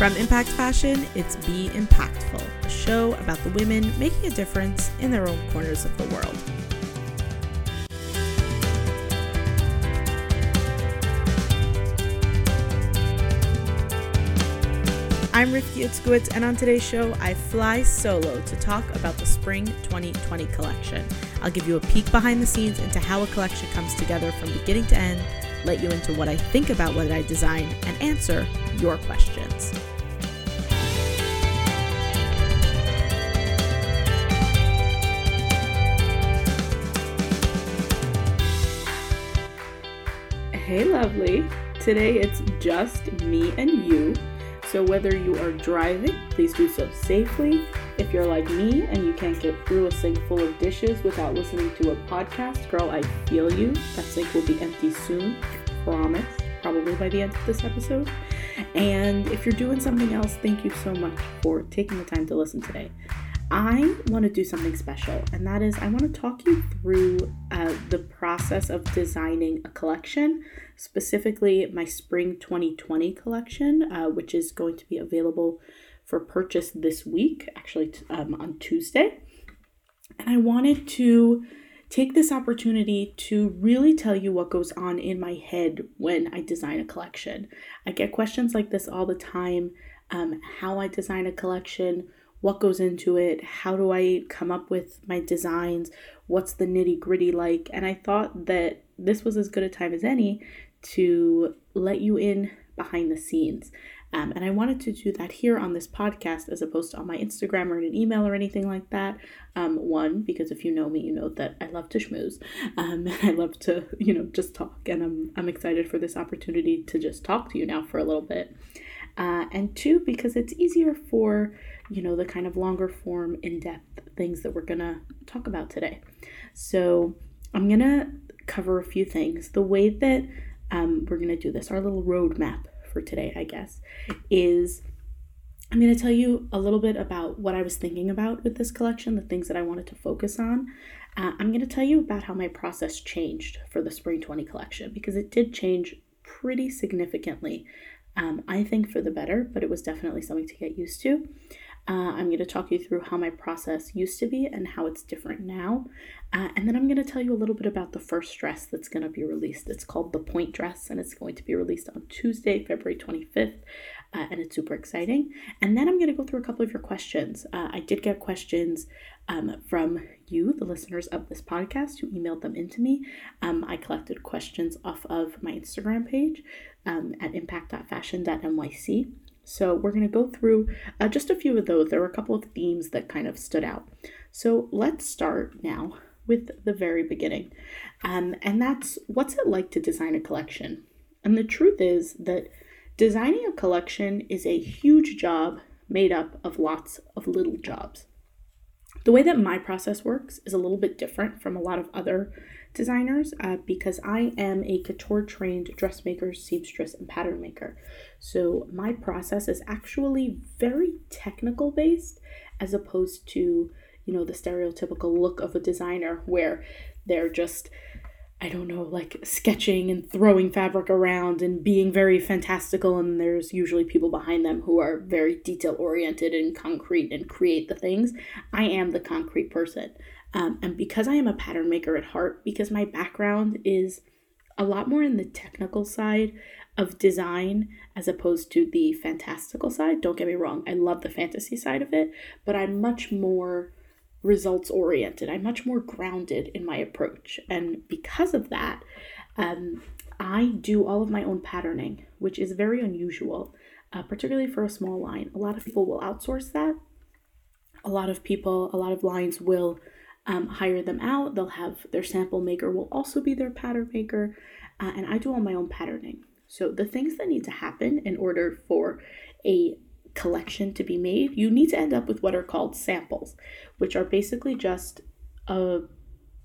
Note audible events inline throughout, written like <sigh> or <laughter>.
From Impact Fashion, it's Be Impactful, a show about the women making a difference in their own corners of the world. I'm Rifki Itzkowitz, and on today's show, I fly solo to talk about the Spring 2020 collection. I'll give you a peek behind the scenes into how a collection comes together from beginning to end, let you into what I think about what I design, and answer your questions. Hey, lovely. Today it's just me and you. So, whether you are driving, please do so safely. If you're like me and you can't get through a sink full of dishes without listening to a podcast, girl, I feel you. That sink will be empty soon. Promise. Probably by the end of this episode. And if you're doing something else, thank you so much for taking the time to listen today. I want to do something special, and that is I want to talk you through uh, the process of designing a collection, specifically my Spring 2020 collection, uh, which is going to be available for purchase this week, actually um, on Tuesday. And I wanted to take this opportunity to really tell you what goes on in my head when I design a collection. I get questions like this all the time um, how I design a collection what goes into it, how do I come up with my designs, what's the nitty gritty like. And I thought that this was as good a time as any to let you in behind the scenes. Um, and I wanted to do that here on this podcast as opposed to on my Instagram or in an email or anything like that. Um, one, because if you know me, you know that I love to schmooze um, <laughs> and I love to, you know, just talk. And I'm, I'm excited for this opportunity to just talk to you now for a little bit. Uh, and two, because it's easier for you know, the kind of longer form, in depth things that we're to talk about today. So, I'm to cover a few things. The way that um, we're to do this, our little roadmap for today, I guess, is I'm going to tell you a little bit about what I was thinking about with this collection, the things that I wanted to focus on. Uh, I'm going to tell you about how my process changed for the Spring 20 collection because it did change pretty significantly. Um, I think for the better, but it was definitely something to get used to. Uh, I'm going to talk you through how my process used to be and how it's different now. Uh, and then I'm going to tell you a little bit about the first dress that's going to be released. It's called the Point Dress and it's going to be released on Tuesday, February 25th. Uh, and it's super exciting. And then I'm going to go through a couple of your questions. Uh, I did get questions um, from you, the listeners of this podcast, who emailed them into me. Um, I collected questions off of my Instagram page um, at impact.fashion.nyc. So we're going to go through uh, just a few of those. There were a couple of themes that kind of stood out. So let's start now with the very beginning. Um, and that's what's it like to design a collection? And the truth is that designing a collection is a huge job made up of lots of little jobs. The way that my process works is a little bit different from a lot of other designers uh, because I am a couture trained dressmaker, seamstress, and pattern maker. So my process is actually very technical based as opposed to, you know, the stereotypical look of a designer where they're just I don't know, like sketching and throwing fabric around and being very fantastical. And there's usually people behind them who are very detail oriented and concrete and create the things. I am the concrete person. Um, and because I am a pattern maker at heart, because my background is a lot more in the technical side of design as opposed to the fantastical side. Don't get me wrong, I love the fantasy side of it, but I'm much more results oriented. I'm much more grounded in my approach. And because of that, um, I do all of my own patterning, which is very unusual, uh, particularly for a small line. A lot of people will outsource that. A lot of people, a lot of lines will um, hire them out. They'll have their sample maker will also be their pattern maker, uh, and I do all my own patterning. So the things that need to happen in order for a collection to be made, you need to end up with what are called samples, which are basically just a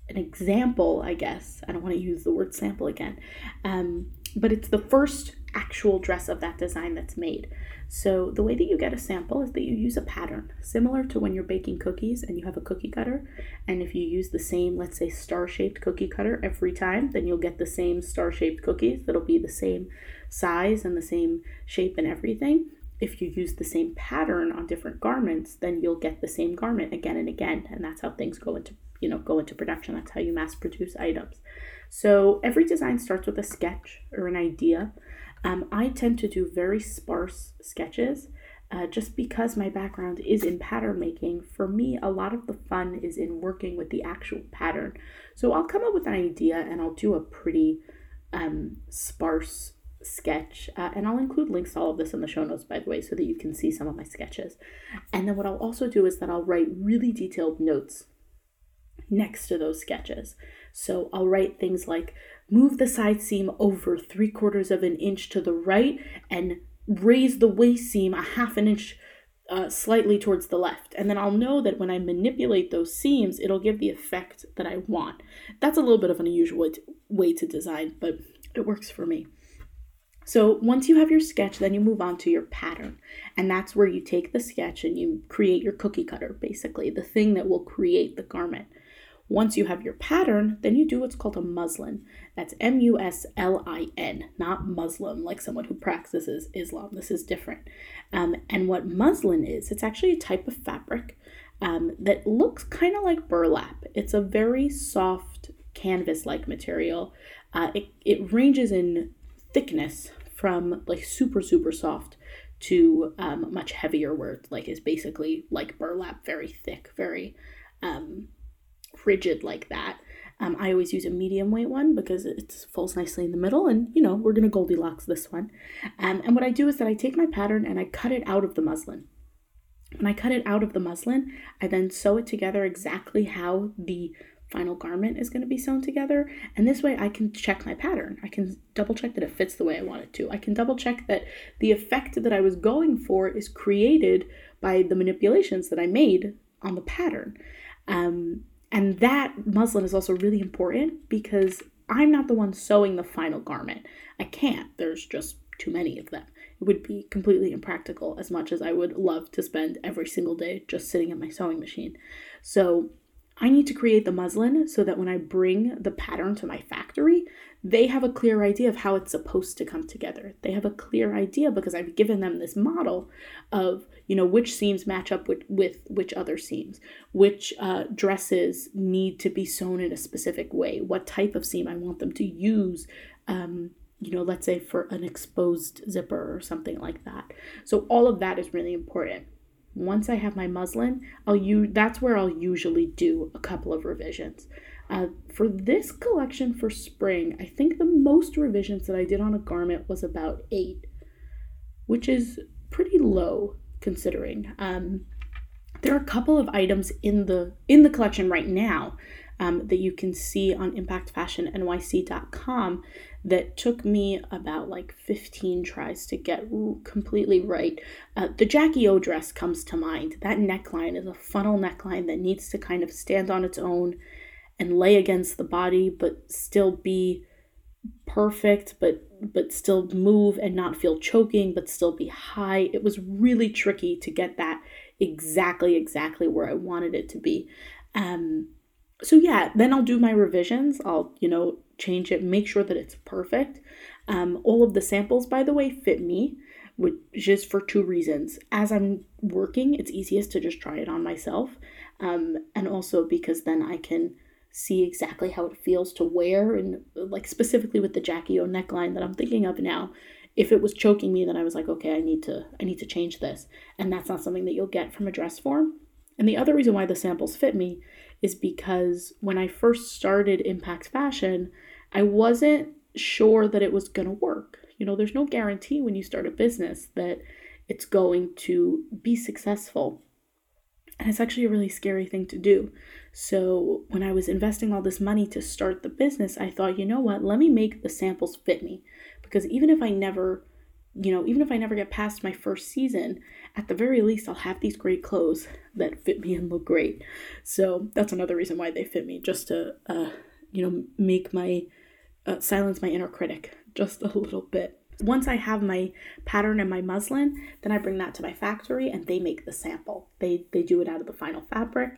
an example, I guess. I don't want to use the word sample again, um, but it's the first actual dress of that design that's made. So the way that you get a sample is that you use a pattern, similar to when you're baking cookies and you have a cookie cutter. And if you use the same, let's say, star-shaped cookie cutter every time, then you'll get the same star-shaped cookies that'll be the same size and the same shape and everything. if you use the same pattern on different garments, then you'll get the same garment again and again. And that's how things go into, you know, go into production. That's how you mass produce items. So every design starts with a sketch or an idea. Um, I tend to do very sparse sketches uh, just because my background is in pattern making. For me, a lot of the fun is in working with the actual pattern. So I'll come up with an idea and I'll do a pretty um, sparse sketch. Uh, and I'll include links to all of this in the show notes, by the way, so that you can see some of my sketches. And then what I'll also do is that I'll write really detailed notes next to those sketches. So I'll write things like move the side seam over three quarters of an inch to the right and raise the waist seam a half an inch uh, slightly towards the left. And then I'll know that when I manipulate those seams, it'll give the effect that I want. That's a little bit of an unusual way to design, but it works for me. So once you have your sketch, then you move on to your pattern. And that's where you take the sketch and you create your cookie cutter, basically, the thing that will create the garment. Once you have your pattern, then you do what's called a muslin. That's M U S L I N, not Muslim, like someone who practices Islam. This is different. Um, and what muslin is, it's actually a type of fabric um, that looks kind of like burlap. It's a very soft canvas like material. Uh, it, it ranges in thickness from like super, super soft to um, much heavier, where like is basically like burlap, very thick, very um, rigid like that. Um, I always use a medium weight one because it falls nicely in the middle, and you know, we're gonna Goldilocks this one. Um, and what I do is that I take my pattern and I cut it out of the muslin. When I cut it out of the muslin, I then sew it together exactly how the final garment is going to be sewn together. And this way I can check my pattern. I can double check that it fits the way I want it to. I can double check that the effect that I was going for is created by the manipulations that I made on the pattern. Um, and that muslin is also really important because I'm not the one sewing the final garment. I can't. There's just too many of them. It would be completely impractical as much as I would love to spend every single day just sitting at my sewing machine. So I need to create the muslin so that when I bring the pattern to my factory, they have a clear idea of how it's supposed to come together. They have a clear idea because I've given them this model of, you know, which seams match up with, with which other seams, which uh, dresses need to be sewn in a specific way, what type of seam I want them to use. Um, you know, let's say for an exposed zipper or something like that. So all of that is really important. Once I have my muslin, I'll use that's where I'll usually do a couple of revisions. Uh, for this collection for spring, I think the most revisions that I did on a garment was about eight, which is pretty low considering. Um, there are a couple of items in the in the collection right now um, that you can see on impactfashionnyc.com that took me about like 15 tries to get completely right. Uh, the Jackie O dress comes to mind. That neckline is a funnel neckline that needs to kind of stand on its own and lay against the body but still be perfect but but still move and not feel choking but still be high. It was really tricky to get that exactly exactly where i wanted it to be. Um so yeah then i'll do my revisions. I'll you know change it make sure that it's perfect. Um all of the samples by the way fit me which is for two reasons. As i'm working it's easiest to just try it on myself um and also because then i can see exactly how it feels to wear and like specifically with the Jackie O neckline that I'm thinking of now if it was choking me then I was like okay I need to I need to change this. And that's not something that you'll get from a dress form. And the other reason why the samples fit me is because when I first started Impact Fashion I wasn't sure that it was going to work. You know there's no guarantee when you start a business that it's going to be successful and it's actually a really scary thing to do. So, when I was investing all this money to start the business, I thought, you know what, let me make the samples fit me. Because even if I never, you know, even if I never get past my first season, at the very least, I'll have these great clothes that fit me and look great. So, that's another reason why they fit me, just to, uh, you know, make my, uh, silence my inner critic just a little bit. Once I have my pattern and my muslin, then I bring that to my factory and they make the sample. They they do it out of the final fabric.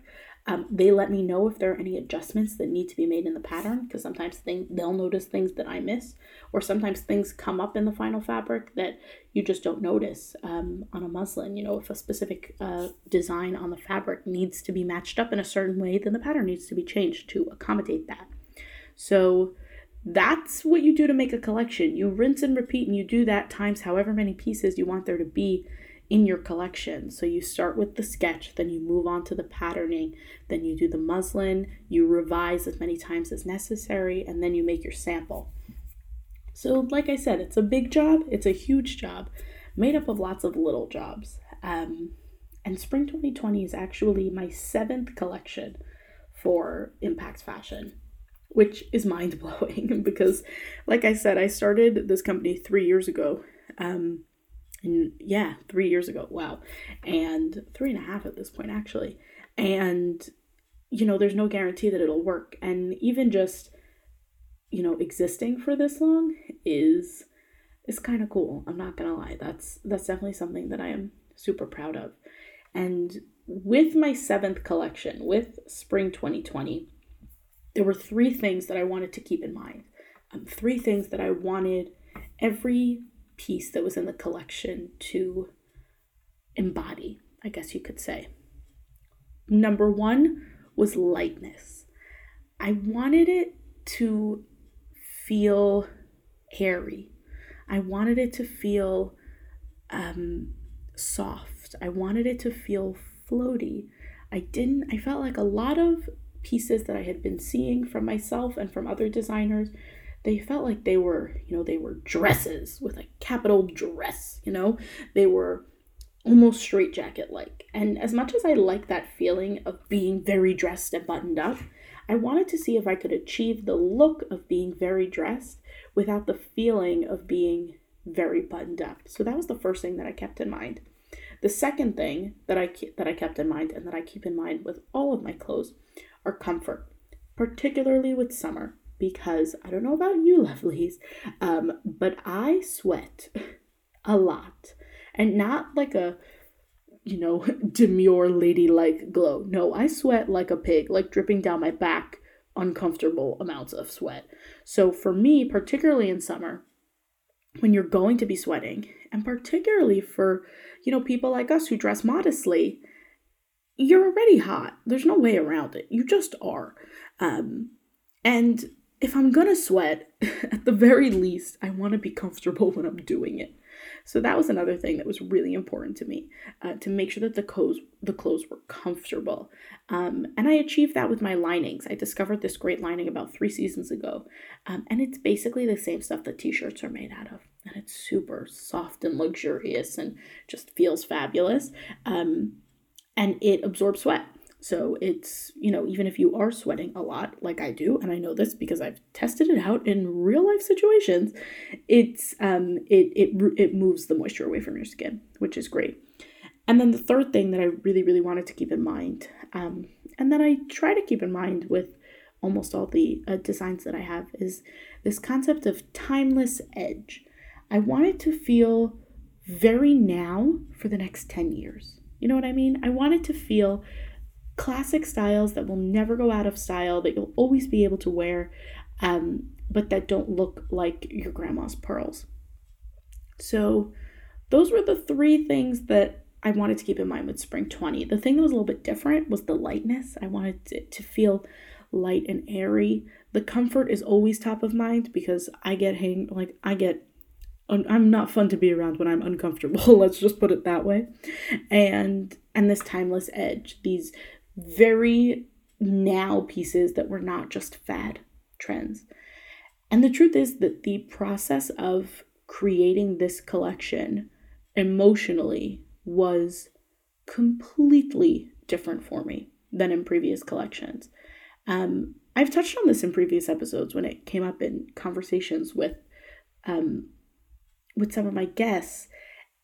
Um, they let me know if there are any adjustments that need to be made in the pattern because sometimes things they'll notice things that I miss, or sometimes things come up in the final fabric that you just don't notice um, on a muslin. You know, if a specific uh, design on the fabric needs to be matched up in a certain way, then the pattern needs to be changed to accommodate that. So that's what you do to make a collection. You rinse and repeat, and you do that times however many pieces you want there to be in your collection. So you start with the sketch, then you move on to the patterning, then you do the muslin, you revise as many times as necessary, and then you make your sample. So, like I said, it's a big job, it's a huge job, made up of lots of little jobs. Um, and Spring 2020 is actually my seventh collection for Impact Fashion, which is mind blowing <laughs> because, like I said, I started this company three years ago. Um, and yeah, three years ago. Wow. And three and a half at this point, actually. And, you know, there's no guarantee that it'll work. And even just, you know, existing for this long is is kind of cool. I'm not gonna lie. That's that's definitely something that I am super proud of. And with my seventh collection, with spring 2020, there were three things that I wanted to keep in mind. Um, three things that I wanted every piece that was in the collection to embody, I guess you could say. Number one was lightness. I wanted it to feel airy. I wanted it to feel um, soft. I wanted it to feel floaty. I didn't, I felt like a lot of pieces that I had been seeing from myself and from other designers they felt like they were, you know, they were dresses with a capital dress, you know? They were almost straitjacket like. And as much as I like that feeling of being very dressed and buttoned up, I wanted to see if I could achieve the look of being very dressed without the feeling of being very buttoned up. So that was the first thing that I kept in mind. The second thing that I that I kept in mind and that I keep in mind with all of my clothes are comfort, particularly with summer because I don't know about you, <laughs> lovelies, um, but I sweat a lot. And not like a, you know, <laughs> demure ladylike glow. No, I sweat like a pig, like dripping down my back, uncomfortable amounts of sweat. So for me, particularly in summer, when you're going to be sweating, and particularly for, you know, people like us who dress modestly, you're already hot. There's no way around it. You just are. Um, and if I'm gonna sweat, <laughs> at the very least, I want to be comfortable when I'm doing it. So that was another thing that was really important to me uh, to make sure that the clothes the clothes were comfortable, um, and I achieved that with my linings. I discovered this great lining about three seasons ago, um, and it's basically the same stuff that t-shirts are made out of, and it's super soft and luxurious and just feels fabulous, um, and it absorbs sweat. So it's, you know, even if you are sweating a lot, like I do, and I know this because I've tested it out in real life situations, it's um it it it moves the moisture away from your skin, which is great. And then the third thing that I really really wanted to keep in mind, um, and that I try to keep in mind with almost all the uh, designs that I have is this concept of timeless edge. I want it to feel very now for the next 10 years. You know what I mean? I want it to feel classic styles that will never go out of style, that you'll always be able to wear, um, but that don't look like your grandma's pearls. So, those were the three things that I wanted to keep in mind with Spring 20. The thing that was a little bit different was the lightness. I wanted it to feel light and airy. The comfort is always top of mind because I get hang like I get I'm not fun to be around when I'm uncomfortable. <laughs> Let's just put it that way. And and this timeless edge, these very now pieces that were not just fad trends. And the truth is that the process of creating this collection emotionally was completely different for me than in previous collections. Um, I've touched on this in previous episodes when it came up in conversations with um, with some of my guests,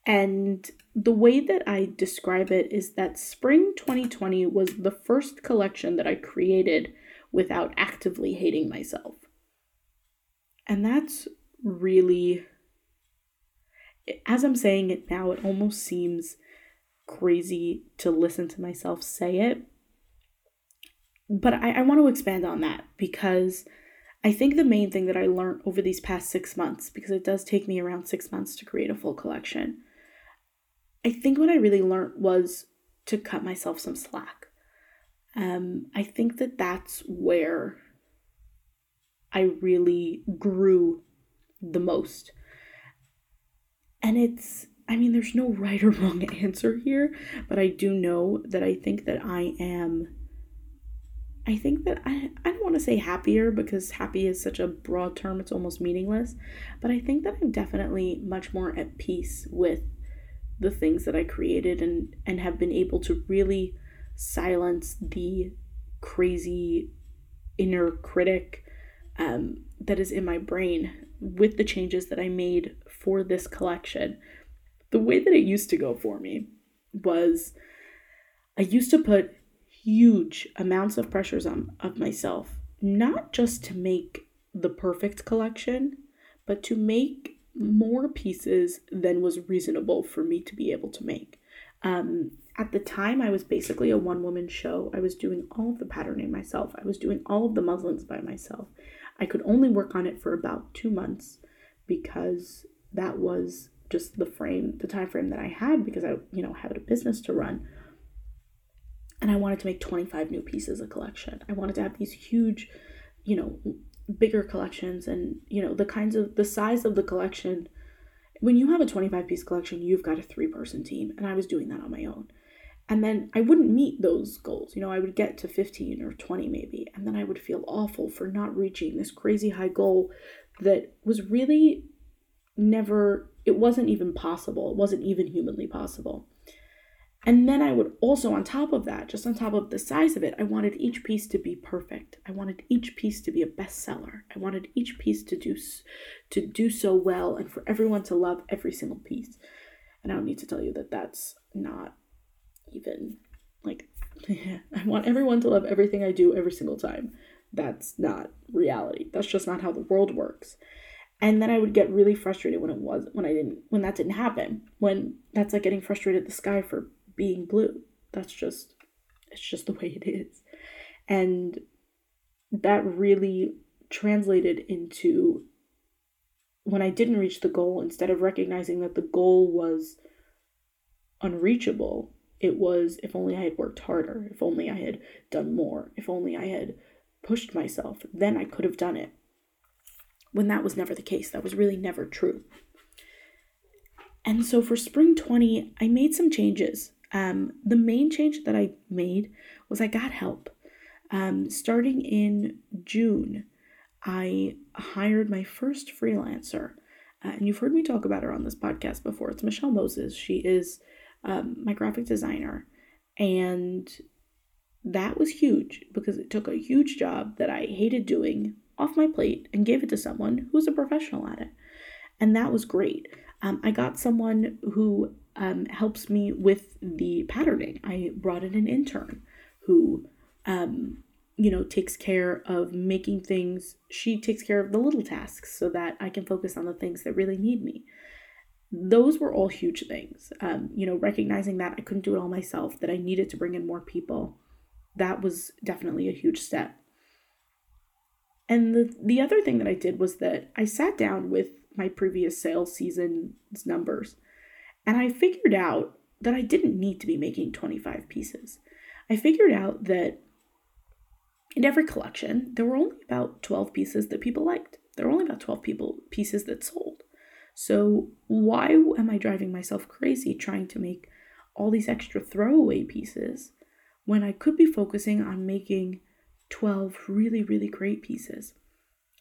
and the way that I describe it is that spring 2020 was the first collection that I created without actively hating myself. And that's really, as I'm saying it now, it almost seems crazy to listen to myself say it. but I, I want to expand on that because I think the main thing that I learned over these past six months, because it does take me around six months to create a full collection, I think what I really learned was to cut myself some slack. Um, I think that that's where I really grew the most. And it's, I mean, there's no right or wrong <laughs> answer here, but I do know that I think that I am I think that I, I don't want to say happier because happy is such a broad term, it's almost meaningless. But I think that I'm definitely much more at peace with the things that I created and, and have been able to really silence the crazy inner critic um, that is in my brain with the changes that I made for this collection. The way that it used to go for me was I used to put huge amounts of pressures on of myself, not just to make the perfect collection, but to make more pieces than was reasonable for me to be able to make. Um, at the time, I was basically a one woman show. I was doing all of the patterning myself, I was doing all of the muslins by myself. I could only work on it for about two months because that was just the frame, the time frame that I had because I, you know, had a business to run and I wanted to make 25 new pieces a collection. I wanted to have these huge, you know, bigger collections and, you know, the kinds of the size of the collection. When you have a 25 piece collection, you've got a three person team, and I was doing that on my own. And then I wouldn't meet those goals. You know, I would get to 15 or 20 maybe, and then I would feel awful for not reaching this crazy high goal that was really never, it wasn't even possible. It wasn't even humanly possible. And then I would also, on top of that, just on top of the size of it, I wanted each piece to be perfect. I wanted each piece to be a bestseller. I wanted each piece to do to do so well, and for everyone to love every single piece. And I don't need to tell you that that's not even like <laughs> I want everyone to love everything I do every single time. That's not reality. That's just not how the world works. And then I would get really frustrated when it was when I didn't when that didn't happen. When that's like getting frustrated at the sky for being blue. That's just it's just <laughs> the way it is. And that really translated into when I didn't reach the goal, instead of recognizing that the goal was unreachable, it was if only I had worked harder, if only I had done more, if only I had pushed myself, then I could have done it. When that was never the case, that was really never true. And so for spring 20, I made some changes um, the main change that I made was I got help. Um, starting in June, I hired my first freelancer. Uh, and you've heard me talk about her on this podcast before. It's Michelle Moses. She is um, my graphic designer. And that was huge because it took a huge job that I hated doing off my plate and gave it to someone who's a professional at it. And that was great. Um, I got someone who um, helps me with the patterning. I brought in an intern who, um, you know, takes care of making things. She takes care of the little tasks so that I can focus on the things that really need me. Those were all huge things. Um, you know, recognizing that I couldn't do it all myself, that I needed to bring in more people. That was definitely a huge step. And the, the other thing that I did was that I sat down with my previous sales season's numbers and I figured out that I didn't need to be making 25 pieces. I figured out that in every collection, there were only about 12 pieces that people liked. There were only about 12 people pieces that sold. So why am I driving myself crazy trying to make all these extra throwaway pieces when I could be focusing on making 12 really, really great pieces?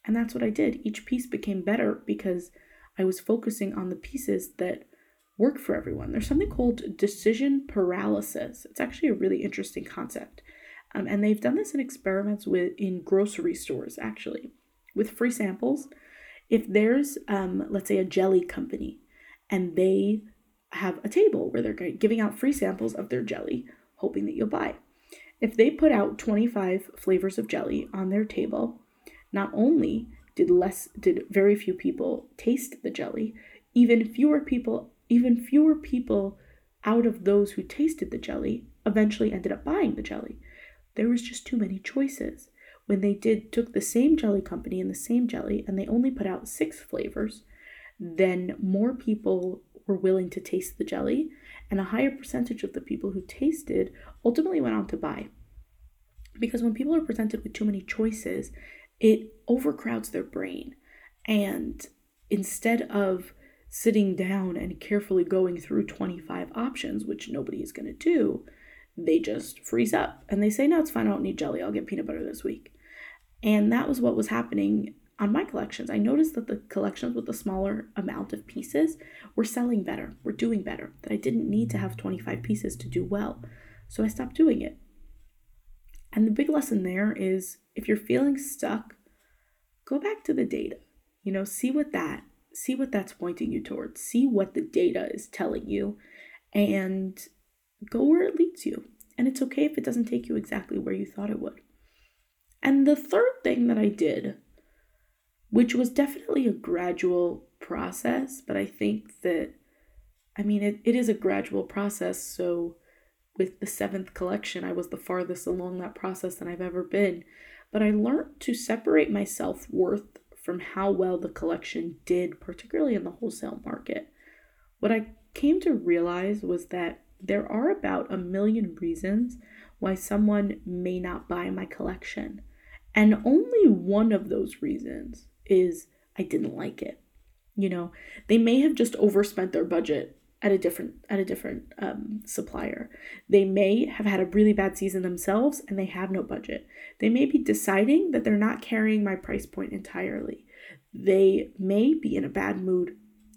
And that's what I did. Each piece became better because I was focusing on the pieces that work for everyone. There's something called decision paralysis. It's actually a really interesting concept. Um, and they've done this in experiments with in grocery stores actually with free samples. If there's um, let's say a jelly company and they have a table where they're giving out free samples of their jelly, hoping that you'll buy. If they put out 25 flavors of jelly on their table, not only did less did very few people taste the jelly, even fewer people even fewer people out of those who tasted the jelly eventually ended up buying the jelly. there was just too many choices. When they did took the same jelly company and the same jelly and they only put out 6 flavors, then more people were willing to taste the jelly and a higher percentage of the people who tasted ultimately went on to buy. Because when people are presented with too many choices, it overcrowds their brain. And instead of sitting down and carefully going through 25 options, which nobody is going to do, they just freeze up and they say, No, it's fine. I don't need jelly. I'll get peanut butter this week. And that was what was happening on my collections. I noticed that the collections with the smaller amount of pieces were selling better, were doing better, that I didn't need to have 25 pieces to do well. So I stopped doing it. And the big lesson there is if you're feeling stuck, go back to the data. You know, see what that see what that's pointing you towards. See what the data is telling you and go where it leads you. And it's okay if it doesn't take you exactly where you thought it would. And the third thing that I did, which was definitely a gradual process, but I think that, I mean, it, it is a gradual process. So with the seventh collection, I was the farthest along that process than I've ever been. But I learned to separate my self worth from how well the collection did, particularly in the wholesale market. What I came to realize was that there are about a million reasons why someone may not buy my collection. And only one of those reasons is I didn't like it. You know, they may have just overspent their budget at a different at a different um, supplier. They may have had a really bad season themselves and they have no budget. They may be deciding that they're not carrying my price point entirely. They may be in a bad mood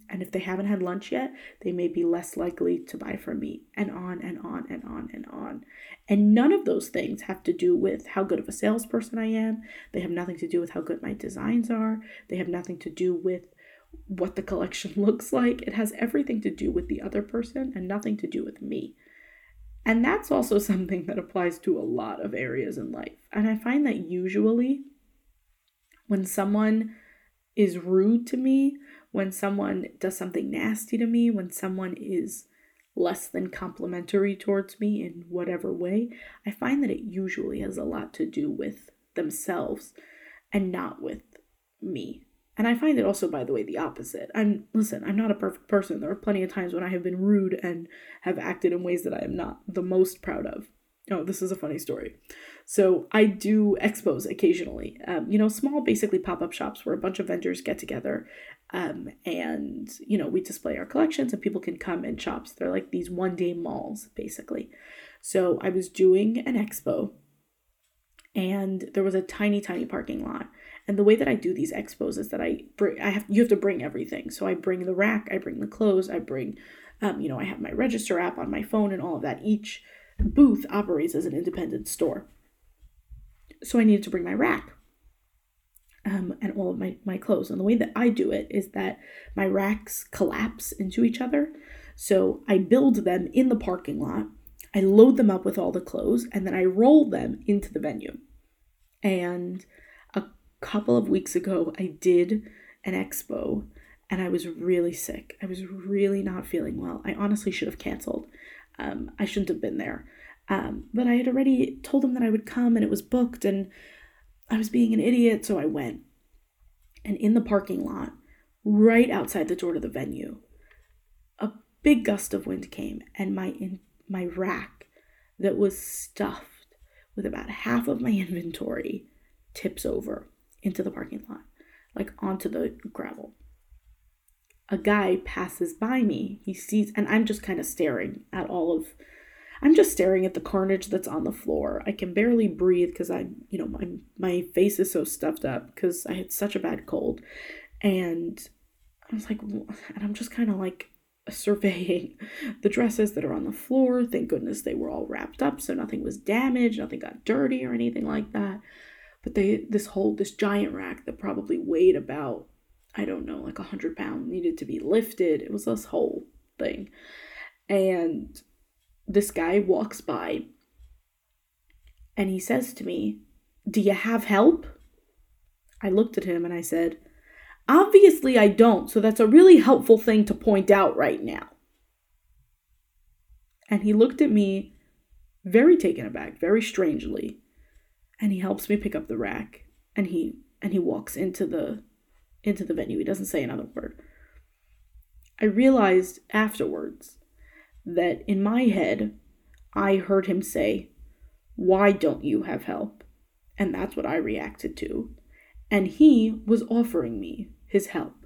and if they haven't had lunch yet, they may be less likely to buy from me, and on and on and on and on. And none of those things have to do with how good of a salesperson I am. They have nothing to do with how good my designs are. They have nothing to do with what the collection <laughs> looks like. It has everything to do with the other person and nothing to do with me. And that's also <laughs> something that applies to a lot of areas in life. And I find that usually when someone is rude to me, when someone does something nasty to me, when someone is less than complimentary towards me in whatever way, I find that it usually has a lot to do with themselves and not with me. And I find it also, by the way, the opposite. I'm, listen, I'm not a perfect person. There are plenty of times when I have been rude and have acted in ways that I am not the most proud of. Oh, this is a funny story. So I do expos occasionally. Um, you know, small, basically pop-up shops where a bunch of vendors get together, um, and you know we display our collections and people can come and shop. So they're like these one-day malls, basically. So I was doing an expo, and there was a tiny, tiny parking lot, and the way that I do these expos is that I bring I have you have to bring everything. So I bring the rack, I bring the clothes, I bring um, you know, I have my register app on my phone and all of that. Each booth operates as an independent store. So I needed to bring my rack um, and all of my, my clothes. And the way that I do it is that my racks collapse into each other. So I build them in the parking lot, I load them up with all the clothes, and then I roll them into the venue. And couple of weeks ago, I did an expo and I was really sick. I was really not feeling well. I honestly should have canceled. Um, I shouldn't have been there. Um, but I had already told them that I would come and it was booked and I was being an idiot, so I went. And in the parking lot, right outside the door to the venue, a big gust of wind came and my in, my rack that was stuffed with about half of my <laughs> inventory tips over into the parking lot, like onto the gravel. A guy passes by me. He sees, and I'm just kind of staring at all of. I'm just staring at the carnage that's on the floor. I can barely breathe because I'm, you know, my my face is so stuffed up because I had such a bad cold, and I was like, and I'm just kind of like surveying <laughs> the dresses that are on the floor. Thank goodness they were all wrapped up, so nothing was damaged, nothing got dirty or anything like that but they this whole this giant rack that probably weighed about I don't know like a hundred pounds needed to be lifted. It was this whole thing, and this guy walks by and he says to me, "Do you have help?" I looked at him and I said, "Obviously I don't, so that's a really helpful thing to point out right now." And he looked at me very taken aback, very strangely, and he helps me pick up the rack and he and he walks into the into the venue. He doesn't say another word. I realized afterwards that in my head I heard him say, "Why don't you have help?" And that's what I reacted to. And he was offering me his help.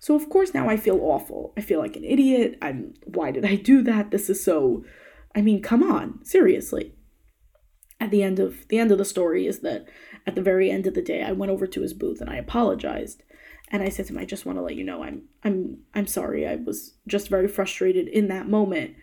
So of course now I feel awful. I feel like an idiot. I'm why did I do that? This is so I mean, come on, seriously. At the end of the end of the story is that at the very end of the day I went over to his booth and I apologized. And I said to him, I just want to let you know I'm I'm I'm sorry. I was just very frustrated in that moment.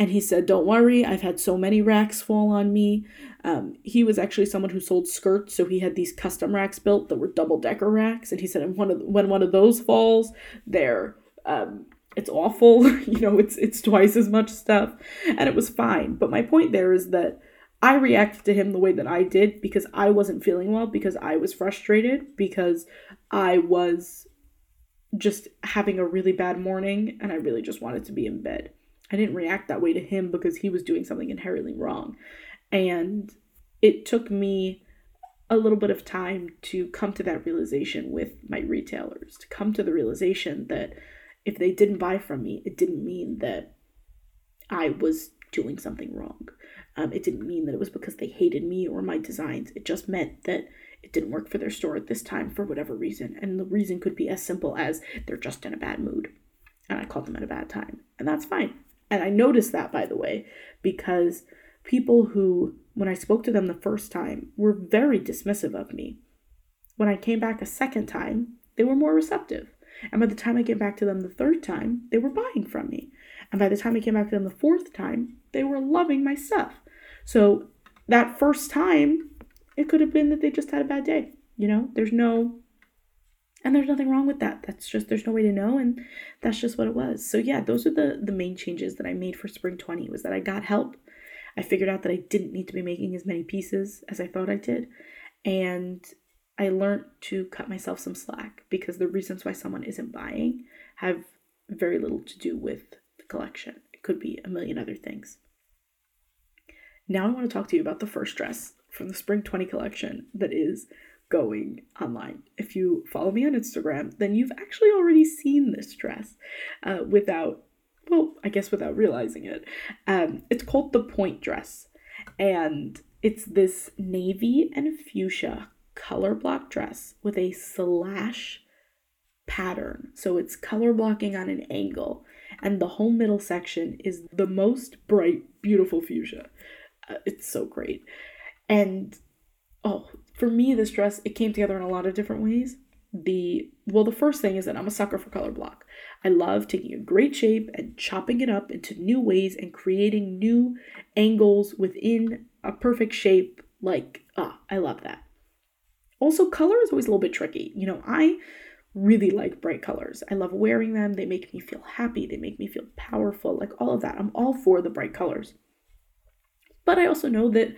And he said, Don't worry, I've had so many racks fall on me. Um, he was actually someone who sold skirts, so he had these custom racks built that were double decker racks. And he said, one of, when one of those falls, there, um, it's awful. <laughs> you know, it's it's twice as much stuff, and it was fine. But my point there is that I reacted to him the way that I did because I wasn't feeling well, because I was frustrated, because I was just having a really bad morning, and I really just wanted to be in bed. I didn't react that way to him because he was doing something inherently wrong. And it took me a little bit of time to come to that realization with my retailers, to come to the realization that if they didn't buy from me, it didn't mean that I was doing something wrong. Um, it didn't mean that it was because they hated me or my designs. It just meant that it didn't work for their store at this time for whatever reason. And the reason could be as simple as they're just in a bad mood. And I called them at a bad time. And that's fine. And I noticed that, by the way, because people who, when I spoke to them the first time, were very dismissive of me. When I came back a second time, they were more receptive. And by the time I came back to them the third time, they were buying from me. And by the time I came back to them the fourth time, they were loving my stuff. So that first time, it could have been that they just had a bad day. You know, there's no and there's nothing wrong with that that's just there's no way to know and that's just what it was so yeah those are the the main changes that i made for spring 20 was that i got help i figured out that i didn't need to be making as many pieces as i thought i did and i learned to cut myself some slack because the reasons why someone isn't buying have very little to do with collection it could be a million other things now i want to talk to you about the first dress from the spring 20 collection that is going online. If you follow me on Instagram, then you've actually already seen this dress uh, without, well, I guess without realizing it. Um, it's called the point dress, and it's this navy and fuchsia color block dress with a slash pattern. So it's color blocking on an angle, and the whole middle section is the most bright, beautiful fuchsia. Uh, it's so great. And oh, for me, this dress, it came together in a lot of different ways. The well, the first thing is that I'm a sucker for color block. I love taking a great shape and chopping it up into new ways and creating new angles within a perfect shape. Like, ah, I love that. Also, color is always a little bit tricky. You know, I really like bright colors. I love wearing them. They make me feel happy. They make me feel powerful. Like all of that. I'm all for the bright colors. But I also know that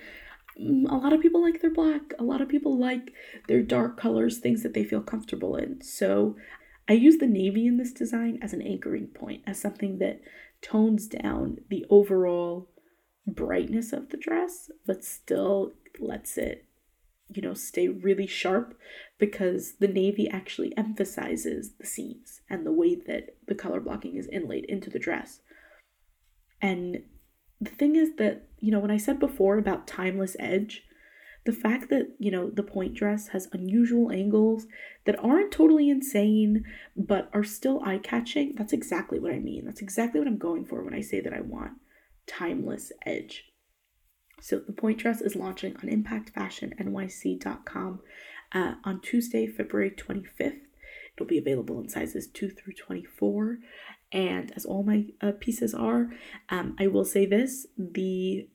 Mm, a lot of people like their black. A lot of people like their dark colors, things that they feel comfortable in. So I use the navy in this design as an anchoring point, as something that tones down the overall brightness of the dress, but still lets it, you know, stay really sharp because the navy actually emphasizes the seams and the way that the color blocking is inlaid into the dress. And the thing is that, you know, when I said before about timeless edge, the fact that, you know, the point dress has unusual angles that aren't totally insane, but are still eye catching, that's exactly what I mean. That's exactly what I'm going for when I say that I want timeless edge. So the point dress is launching on impactfashionnyc.com uh, on Tuesday, February 25th. It'll be available in sizes 2 through 24 and as all my uh, pieces are um, i will say this the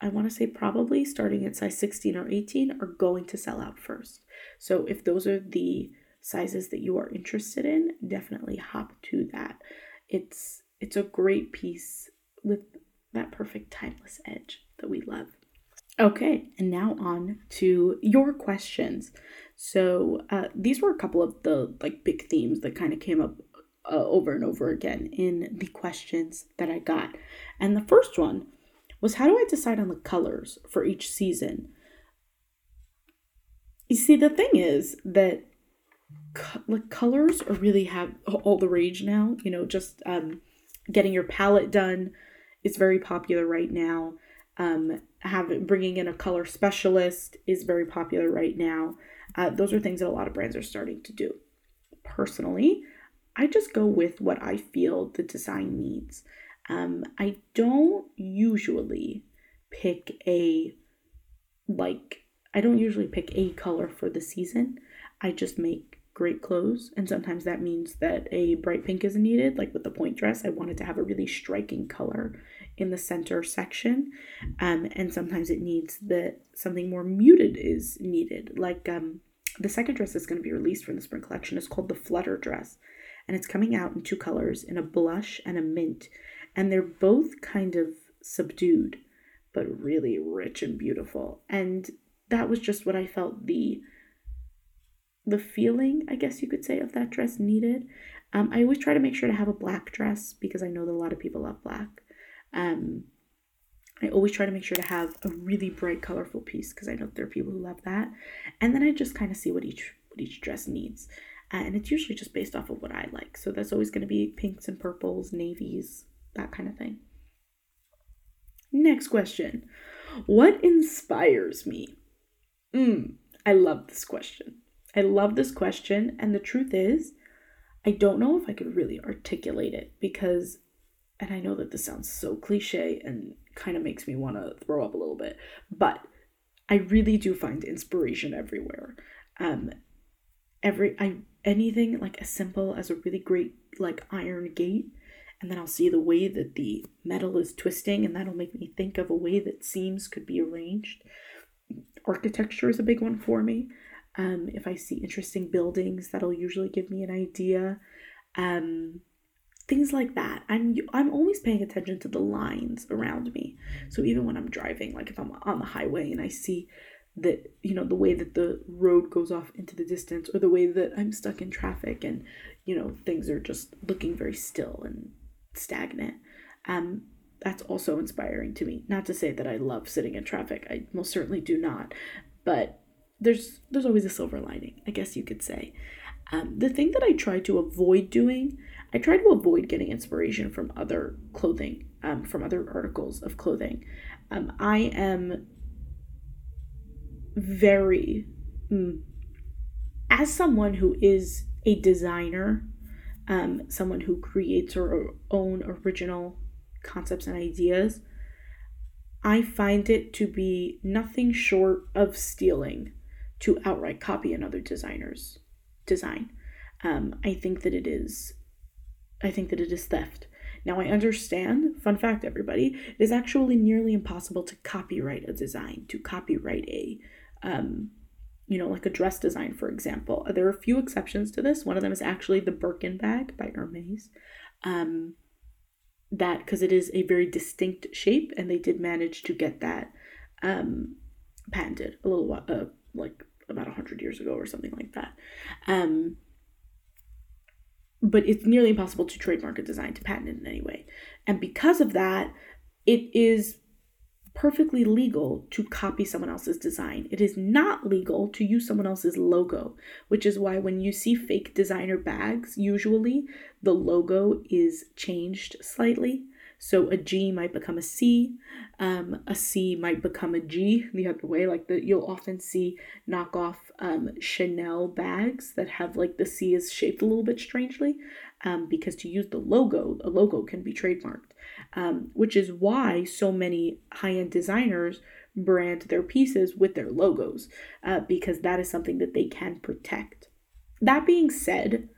i want to say probably starting at size 16 or 18 are going to sell out first. So if those are the sizes that you are interested in definitely hop to that. It's it's a great piece with that perfect timeless edge that we love okay and now on to your questions so uh, these were a couple of the like big themes that kind of came up uh, over and over again in the questions that I got. And the first one was how do I decide on the colors for each season? you see, the thing is that co- like colors are really have all the rage now. You know, just um, getting your palette done is very popular right now. Um, having bringing in a color specialist is very popular right now. Uh, those are things that a lot of brands are starting to do. Personally, I just go with what I feel the design needs. Um, I don't usually pick a like I don't usually pick a color for the season. I just make great clothes, and sometimes that means that a bright pink is needed. Like with the point dress, I wanted to have a really striking color in the center section, um, and sometimes it needs that something more muted is needed. Like um, the second dress that's going to be released from the spring collection is called the Flutter dress, and it's coming out in two colors, in a blush and a mint, and they're both kind of subdued, but really rich and beautiful. And that was just what I felt the the feeling, I guess you could say, of that dress needed. Um, I always try to make sure to have a black dress because I know that a lot of people love black. Um, I always try to make sure to have a really bright, colorful piece because I know there are people who love that. And then I just kind of see what each what each dress needs, uh, and it's usually just based off of what I like. So that's always going to be pinks and purples, navies, that kind of thing. Next question: What inspires me? Mm, I love this question. I love this question. And the truth is, I don't know if I could really articulate it because, and I know that this sounds so cliche and kind of makes me want to throw up a little bit, but I really do find inspiration everywhere. Um, every, I, anything like as simple as a really great like iron gate and then I'll see the way that the metal is twisting, and that'll make me think of a way that seams could be arranged architecture is a big one for me. Um, if I see interesting buildings, that'll usually give me an idea. Um, things like that. I'm I'm always paying attention to the lines around me. So even when I'm driving, like if I'm on the highway and I see that you know the way that the road goes off into the distance, or the way that I'm stuck in traffic and you know things are just looking very still and stagnant. Um, that's also inspiring to me. Not to say that I love sitting in traffic. I most certainly do not. But there's there's always a silver lining, I guess you could say. Um, the thing that I try to avoid doing, I try to avoid getting inspiration from other clothing, um, from other articles of clothing. Um, I am very, mm, as someone who is a designer, um, someone who creates her own original concepts and ideas, I find it to be nothing short of stealing to outright copy another designer's design. Um, I think that it is, I think that it is theft. Now I understand, fun fact everybody, it is actually nearly impossible to copyright a design, to copyright a, um, you know, like a dress design, for example. There are a few exceptions to this. One of them is actually the Birkin bag by Hermes. Um, that because it is a very distinct shape and they did manage to get that um, patented a little while, uh, like about 100 years ago or something like that. Um, but it's nearly impossible to trademark a design to patent it in any way. And because of that, it is perfectly legal to copy someone else's design. It is not legal to use someone else's logo, which is why when you see fake designer bags, usually the logo is changed slightly. So a G might become a C, um, a C might become a G the other way. Like the you'll often see knockoff um, Chanel bags that have like the C is shaped a little bit strangely, um, because to use the logo, a logo can be trademarked um, which is why so many high end designers brand their pieces with their logos uh, because that is something that they can protect. That being said,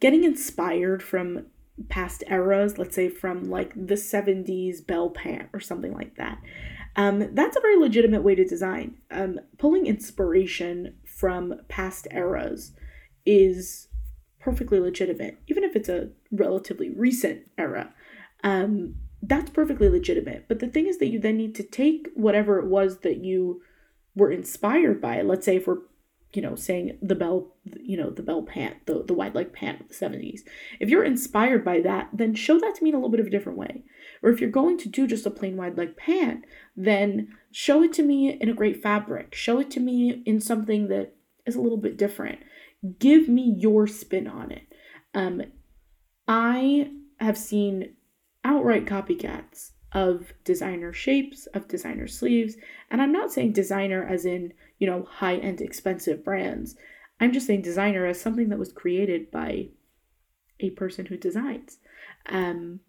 getting inspired from past eras, let's say from like the 70s bell pant or something like that, um, that's a very legitimate way to design. Um, pulling inspiration from past eras is perfectly legitimate, even if it's a relatively recent era um, that's perfectly legitimate. But the thing is that you then need to take whatever it was that you were inspired by. Let's say if we're you know, saying the bell, you know, the bell pant, the, the wide leg pant of the 70s. If you're inspired by that, then show that to me in a little bit of a different way. Or if you're going to do just a plain wide leg pant, then show it to me in a great fabric. Show it to me in something that is a little bit different. Give me your spin on it. Um, I have seen outright copycats of designer shapes, of designer sleeves, and I'm not saying designer as in, you know, high end expensive brands. I'm just saying designer as something that was created by a person who designs. Um,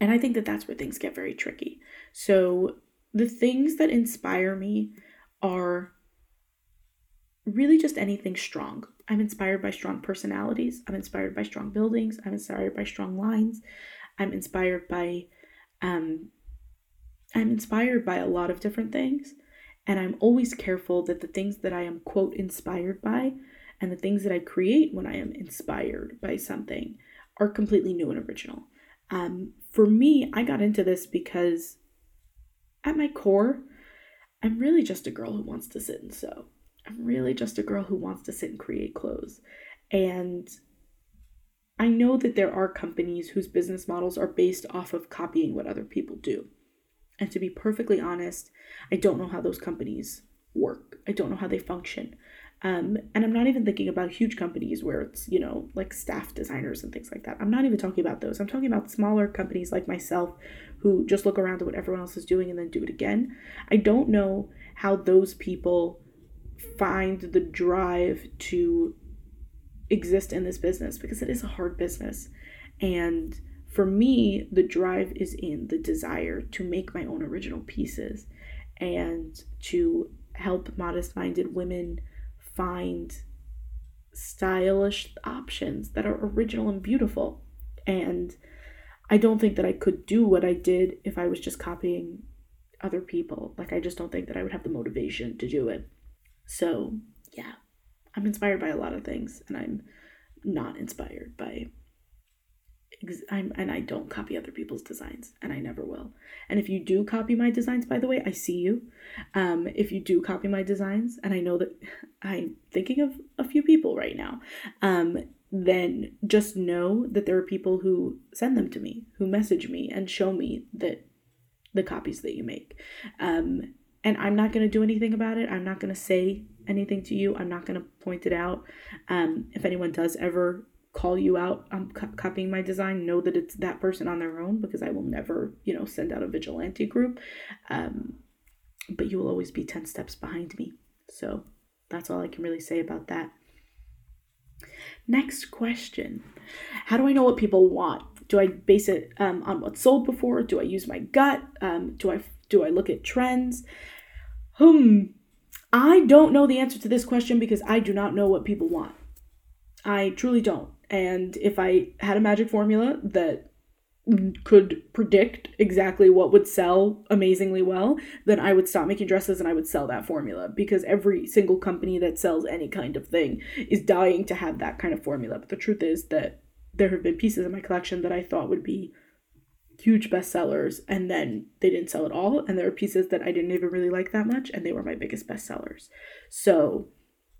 and I think that that's where things get very tricky. So the things that inspire me are really just anything strong. I'm inspired by strong personalities. I'm inspired by strong buildings. I'm inspired by strong lines. I'm inspired by um I'm inspired by a lot of different things and I'm always careful that the things that I am quote inspired by and the things that I create when I am inspired by something are completely new and original. Um, for me, I got into this because at my core, I'm really just a girl who wants to sit and sew. I'm really just a girl who wants to sit and create clothes. And I know that there are companies whose business models are based off of copying what other people do. And to be perfectly honest, I don't know how those companies work. I don't know how they function. Um, and I'm not even thinking about huge companies where it's, you know, like staff designers and things like that. I'm not even talking about those. I'm talking about smaller companies like myself who just look around at what everyone else is doing and then do it again. I don't know how those people find the drive to exist in this business because it is a hard business. And for me, the drive is in the desire to make my own original pieces and to help modest minded women find stylish options that are original and beautiful. And I don't think that I could do what I did if I was just copying other people. Like, I just don't think that I would have the motivation to do it. So, yeah, I'm inspired by a lot of things, and I'm not inspired by. I'm, and I don't copy other people's designs, and I never will. And if you do copy my designs, by the way, I see you. Um, if you do copy my designs, and I know that <laughs> I'm thinking of a few people right now, um, then just know that there are people who send them to me, who message me and show me that the copies that you make. Um, and I'm not going to do anything about it. I'm not going to say anything to you. I'm not going to point it out. Um, if anyone does ever call you out on co- copying my design, know that it's that person on their own because I will never, you know, send out a vigilante group. Um, but you will always be 10 steps behind me. So that's all I can really say about that. Next question How do I know what people want? Do I base it um, on what's sold before? Do I use my gut? Um, do I do I look at trends? Hmm. I don't know the answer to this question because I do not know what people want. I truly don't. And if I had a magic formula that could predict exactly what would sell amazingly well, then I would stop making dresses and I would sell that formula because every single company that sells any kind of thing is dying to have that kind of formula. But the truth is that there have been pieces in my collection that I thought would be huge bestsellers and then they didn't sell at all and there are pieces that I didn't even really like that much and they were my biggest bestsellers. So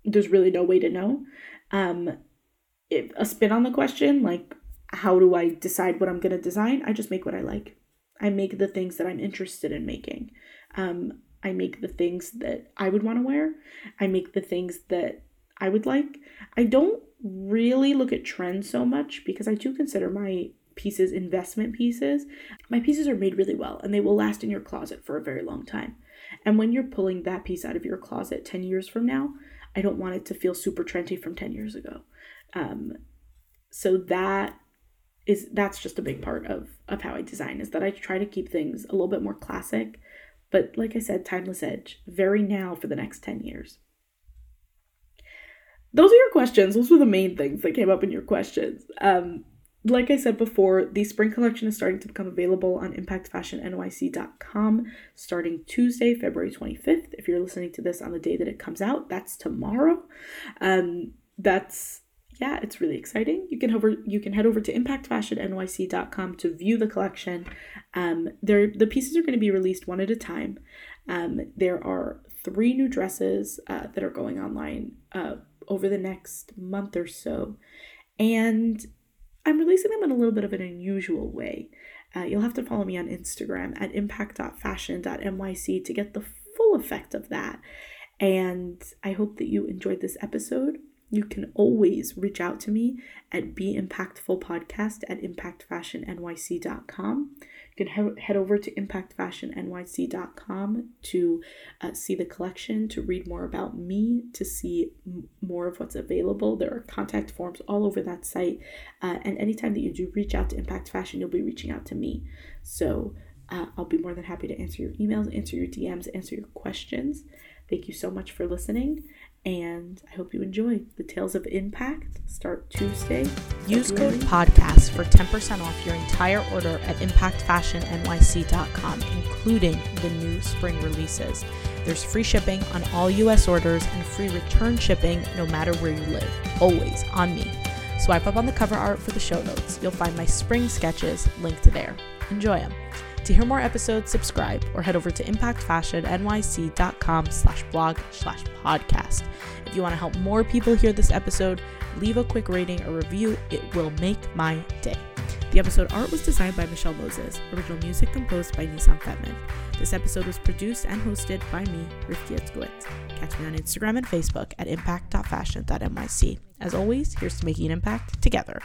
there's really no way to know. Um a spin on the question like how do I decide what I'm going to design? I just make what I like. I make the things that I'm interested in making. Um I make the things that I would want to wear. I make the things that I would like. I don't really look at trends so much because I do consider my pieces investment pieces. My pieces are made really well and they will last in your closet for a very long time. And when you're pulling that piece out of your closet 10 years from now, I don't want it to feel super trendy from 10 years ago. Um, so that is that's just a big part of of how I design is that I try to keep things a little bit more classic, but like I said, timeless edge, very now for the next 10 years. Those are your questions. Those were the main things that came up in your questions. Um, like I said before, the spring collection is starting to become available on impactfashionnyc.com starting Tuesday, February 25th. If you're listening to this on the day that it comes out, that's tomorrow. Um, that's yeah, it's really exciting. You can over you can head over to impactfashionnyc.com to view the collection. Um, there the pieces are going to be released one at a time. Um, there are three new dresses uh, that are going online uh, over the next month or so. And I'm releasing them in a little bit of an unusual way. Uh, you'll have to follow me on Instagram at impact.fashion.nyc to get the full effect of that. And I hope that you enjoyed this episode. You can always reach out to me at Be Impactful Podcast at impactfashionnyc.com. You can he- head over to impactfashionnyc.com to uh, see the collection, to read more about me, to see m- more of what's available. There are contact forms all over that site. Uh, and anytime that you do reach out to Impact Fashion, you'll be reaching out to me. So uh, I'll be more than happy to answer your emails, answer your DMs, answer your questions. Thank you so much for listening and I hope you enjoy. The Tales of Impact start Tuesday. Use code PODCAST for 10% off your entire order at impactfashionnyc.com, including the new spring releases. There's free shipping on all US orders and free return shipping no matter where you live, always on me. Swipe up on the cover art for the show notes. You'll find my spring sketches linked there. Enjoy them. To hear more episodes, subscribe or head over to impactfashionnyc.com slash blog slash podcast. If you want to help more people hear this episode, leave a quick rating or review. It will make my day. The episode art was designed by Michelle Moses, original music composed by Nissan Fetman. This episode was produced and hosted by me, Rifki Etzkowitz. Catch me on Instagram and Facebook at impact.fashion.nyc. As always, here's to making an impact together.